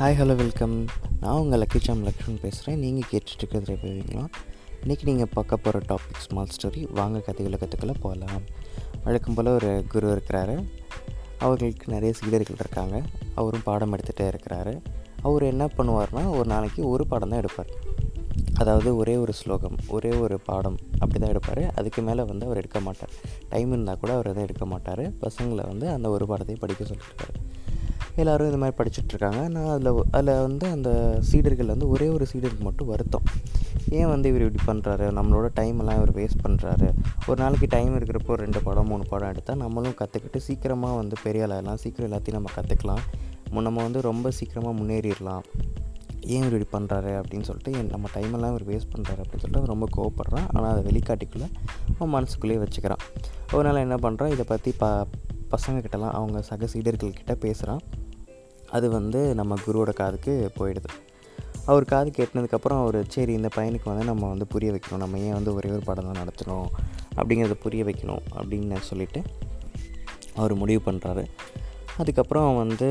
Hi hello welcome நான் உங்கள் lucky சாம் லக்ஷ்மன் பேசுகிறேன் நீங்கள் கேட்டுட்ருக்கிறது போவீங்களா இன்றைக்கி நீங்கள் பார்க்க போகிற டாபிக் ஸ்மால் ஸ்டோரி வாங்க கதைகளை கற்றுக்கல போகலாம் வழக்கம் போல் ஒரு குரு இருக்கிறாரு. அவர்களுக்கு நிறைய சீடர்கள் இருக்காங்க. அவரும் பாடம் எடுத்துகிட்டே இருக்கிறாரு. அவர் என்ன பண்ணுவார்னா ஒரு நாளைக்கு ஒரு பாடம் தான் எடுப்பார். அதாவது ஒரே ஒரு ஸ்லோகம் ஒரே ஒரு பாடம் அப்படி தான் எடுப்பார். அதுக்கு மேலே வந்து அவர் எடுக்க மாட்டார். டைம் இருந்தால் கூட அவர் எதுவும் எடுக்க மாட்டார். பசங்களை வந்து அந்த ஒரு பாடத்தையும் படிக்க சொல்லியிருக்காரு எல்லோரும் இந்த மாதிரி படிச்சுட்ருக்காங்க. நான் அதில் அதில் வந்து அந்த சீடர்கள் வந்து ஒரே ஒரு சீடருக்கு மட்டும் வருத்தம். ஏன் வந்து இவர் இப்படி பண்ணுறாரு நம்மளோட டைம் எல்லாம் இவர் வேஸ்ட் பண்ணுறாரு ஒரு நாளைக்கு டைம் இருக்கிறப்போ ரெண்டு படம் மூணு படம் எடுத்தால் நம்மளும் கற்றுக்கிட்டு சீக்கிரமாக வந்து பெரிய ஆளாகலாம் சீக்கிரம் எல்லாத்தையும் நம்ம கற்றுக்கலாம் நம்ம வந்து ரொம்ப சீக்கிரமாக முன்னேறிடலாம். ஏன் இவர் இப்படி பண்ணுறாரு அப்படின்னு சொல்லிட்டு என் நம்ம டைமெல்லாம் இவர் வேஸ்ட் பண்ணுறாரு அப்படின்னு சொல்லிட்டு அவன் ரொம்ப கோவப்படுறான். ஆனால் அதை வெளிக்காட்டிக்குள்ளே அவன் மனசுக்குள்ளேயே வச்சுக்கிறான். ஒரு நாள் என்ன பண்ணுறான் இதை பற்றி ப பசங்கக்கிட்டலாம் அவங்க சக சீடர்கள்கிட்ட பேசுகிறான் அது வந்து நம்ம குருவோட காதுக்கு போயிடுது. அவர் காது கேட்டினதுக்கப்புறம் அவர் சரி இந்த பையனுக்கு வந்து நம்ம வந்து புரிய வைக்கணும். நம்ம ஏன் வந்து ஒரே ஒரு படம் தான் நடத்தணும்? அப்படிங்கிறத புரிய வைக்கணும். அப்படின்னு சொல்லிவிட்டு அவர் முடிவு பண்ணுறாரு அதுக்கப்புறம் வந்து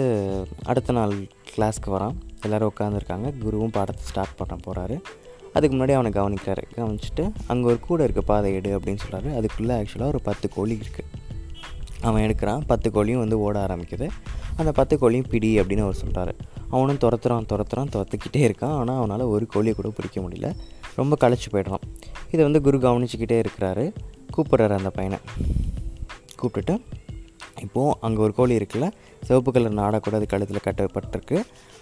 அடுத்த நாள் கிளாஸ்க்கு வரான். எல்லோரும் உட்காந்துருக்காங்க குருவும் பாடத்தை ஸ்டார்ட் பண்ண போகிறாரு அதுக்கு முன்னாடி அவனை கவனிக்கிறாரு. கவனிச்சுட்டு அங்கே ஒரு கூட இருக்க. பாதை எடு. அப்படின்னு சொல்கிறாரு அதுக்குள்ளே ஆக்சுவலாக ஒரு பத்து கோழி இருக்குது அவன் எடுக்கிறான். பத்து கோழியும் வந்து ஓட ஆரம்பிக்குது. அந்த பத்து கோழியும் பிடி அப்படின்னு அவர் சொல்கிறாரு அவனும் துரத்துறான் துரத்துறான் துரத்துக்கிட்டே இருக்கான். ஆனால் அவனால் ஒரு கோழியை கூட பிடிக்க முடியல. ரொம்ப களைச்சி போய்ட்றான். இதை வந்து குரு கவனிச்சுக்கிட்டே இருக்கிறாரு. கூப்பிட்றாரு அந்த பையனை. கூப்பிட்டுட்டு இப்போது அங்கே ஒரு கோழி இருக்குல்ல சிவப்பு கலர் நாடா கூட அது கழுத்தில் கட்டப்பட்டிருக்கு.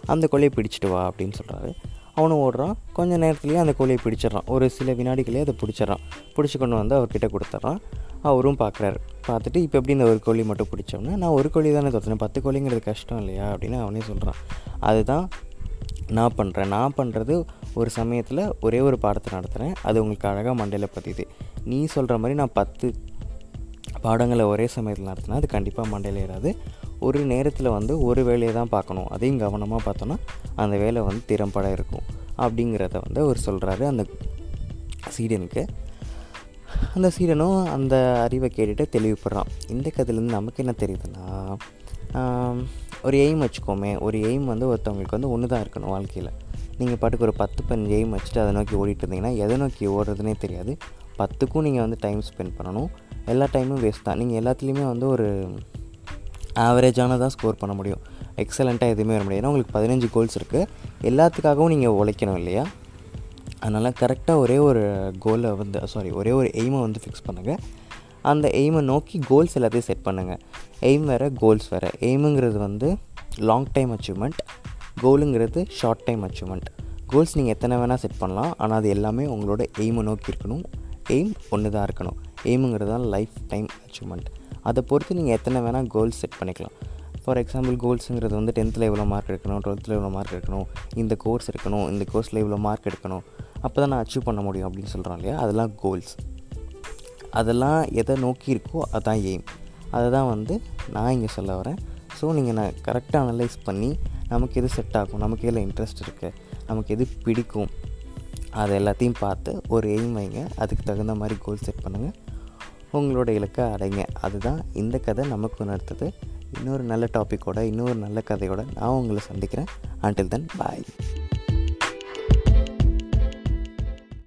அந்த கோழியை பிடிச்சிட்டு வா அப்படின்னு சொல்கிறாரு அவனும் ஓடுறான். கொஞ்சம் நேரத்துலேயே அந்த கோழியை பிடிச்சிட்றான். ஒரு சில வினாடிகளே அதை பிடிச்சிட்றான். பிடிச்சி கொண்டு வந்து அவர்கிட்ட கொடுத்துட்றான். அவரும் பார்க்குறாரு. பார்த்துட்டு இப்போ எப்படி இந்த ஒரு கோழி மட்டும் பிடிச்சோம்னா நான் ஒரு கோழி தானே தோற்றினேன் பத்து கோழிங்கிறது கஷ்டம் இல்லையா அப்படின்னு அவனே சொல்கிறான் அதுதான் நான் பண்ணுறேன் நான் பண்ணுறது ஒரு சமயத்தில் ஒரே ஒரு பாடத்தை நடத்துகிறேன் அது உங்களுக்கு அழகாக மண்டையில் பதியுது. நீ சொல்கிற மாதிரி நான் பத்து பாடங்களை ஒரே சமயத்தில் நடத்தினா அது கண்டிப்பாக மண்டையில் ஏறாது. ஒரு நேரத்தில் வந்து ஒரு வேலையை தான் பார்க்கணும். அதையும் கவனமாக பார்த்தோன்னா அந்த வேலை வந்து திறம்பட இருக்கும். அப்படிங்கிறத வந்து அவர் சொல்கிறாரு அந்த சீடனுக்கு. அந்த சீடனும் அந்த அறிவை கேட்டுட்டு தெளிவுப்படுறான் இந்த கதையிலேருந்து நமக்கு என்ன தெரியுதுன்னா ஒரு எய்ம் வச்சுக்கோமே. ஒரு எய்ம் வந்து ஒருத்தவங்களுக்கு வந்து ஒன்று தான் இருக்கணும் வாழ்க்கையில். நீங்கள் பாட்டுக்கு ஒரு பத்து பஞ்சு எய்ம் வச்சுட்டு அதை நோக்கி ஓடிட்டு இருந்தீங்கன்னா எதை நோக்கி ஓடுறதுனே தெரியாது. பத்துக்கும் நீங்கள் வந்து டைம் ஸ்பெண்ட் பண்ணணும். எல்லா டைமும் வேஸ்ட் தான். நீங்கள் எல்லாத்துலேயுமே வந்து ஒரு ஆவரேஜான தான் ஸ்கோர் பண்ண முடியும். எக்ஸலண்ட்டாக எதுவுமே வர முடியாது. ஏன்னா உங்களுக்கு பதினஞ்சு கோல்ஸ் இருக்குது எல்லாத்துக்காகவும் நீங்கள் உழைக்கணும் இல்லையா? அதனால் கரெக்டாக ஒரே ஒரு கோலை வந்து சாரி ஒரே ஒரு எய்மை வந்து ஃபிக்ஸ் பண்ணுங்கள் அந்த எய்மை நோக்கி கோல்ஸ் எல்லாத்தையும் செட் பண்ணுங்கள் எய்ம் வேறு கோல்ஸ் வேறு. எய்முங்கிறது வந்து லாங் டைம் அச்சீவ்மெண்ட் கோலுங்கிறது ஷார்ட் டைம் அச்சீவ்மெண்ட் கோல்ஸ் நீங்கள் எத்தனை வேணால் செட் பண்ணலாம். ஆனால் அது எல்லாமே உங்களோட எய்மை நோக்கி இருக்கணும். எய்ம் ஒன்று தான் இருக்கணும் எய்முங்கிறது தான் லைஃப் டைம் அச்சீவ்மெண்ட் அதை பொறுத்து நீங்கள் எத்தனை வேணால் கோல்ஸ் செட் பண்ணிக்கலாம். ஃபார் எக்ஸாம்பிள் கோல்ஸுங்கிறது வந்து டென்த்தில் எவ்வளோ மார்க் எடுக்கணும்? டுவெல்த்தில் எவ்வளோ மார்க் எடுக்கணும்? இந்த கோர்ஸ் இருக்கணும் இந்த கோர்ஸில் இவ்வளோ மார்க் எடுக்கணும்? அப்போ தான் நான் அச்சீவ் பண்ண முடியும் அப்படின்னு சொல்கிறோம் இல்லையா? அதெல்லாம் கோல்ஸ் அதெல்லாம் எதை நோக்கி இருக்கோ அதுதான் எய்ம் அதை தான் வந்து நான் இங்கே சொல்ல வரேன். ஸோ நீங்கள் நான் கரெக்டாக அனலைஸ் பண்ணி நமக்கு எது செட் ஆகும்? நமக்கு எதில் இன்ட்ரெஸ்ட் இருக்குது நமக்கு எது பிடிக்கும்? அது எல்லாத்தையும் பார்த்து ஒரு எய்ம் வைங்க. அதுக்கு தகுந்த மாதிரி கோல் செட் பண்ணுங்கள் உங்களோட இலக்கை அடைங்க. அதுதான் இந்த கதை நமக்கு உணர்த்தது. இன்னொரு நல்ல டாப்பிக்கோட இன்னொரு நல்ல கதையோட நான் உங்களை சந்திக்கிறேன். அண்டில் தென் பாய்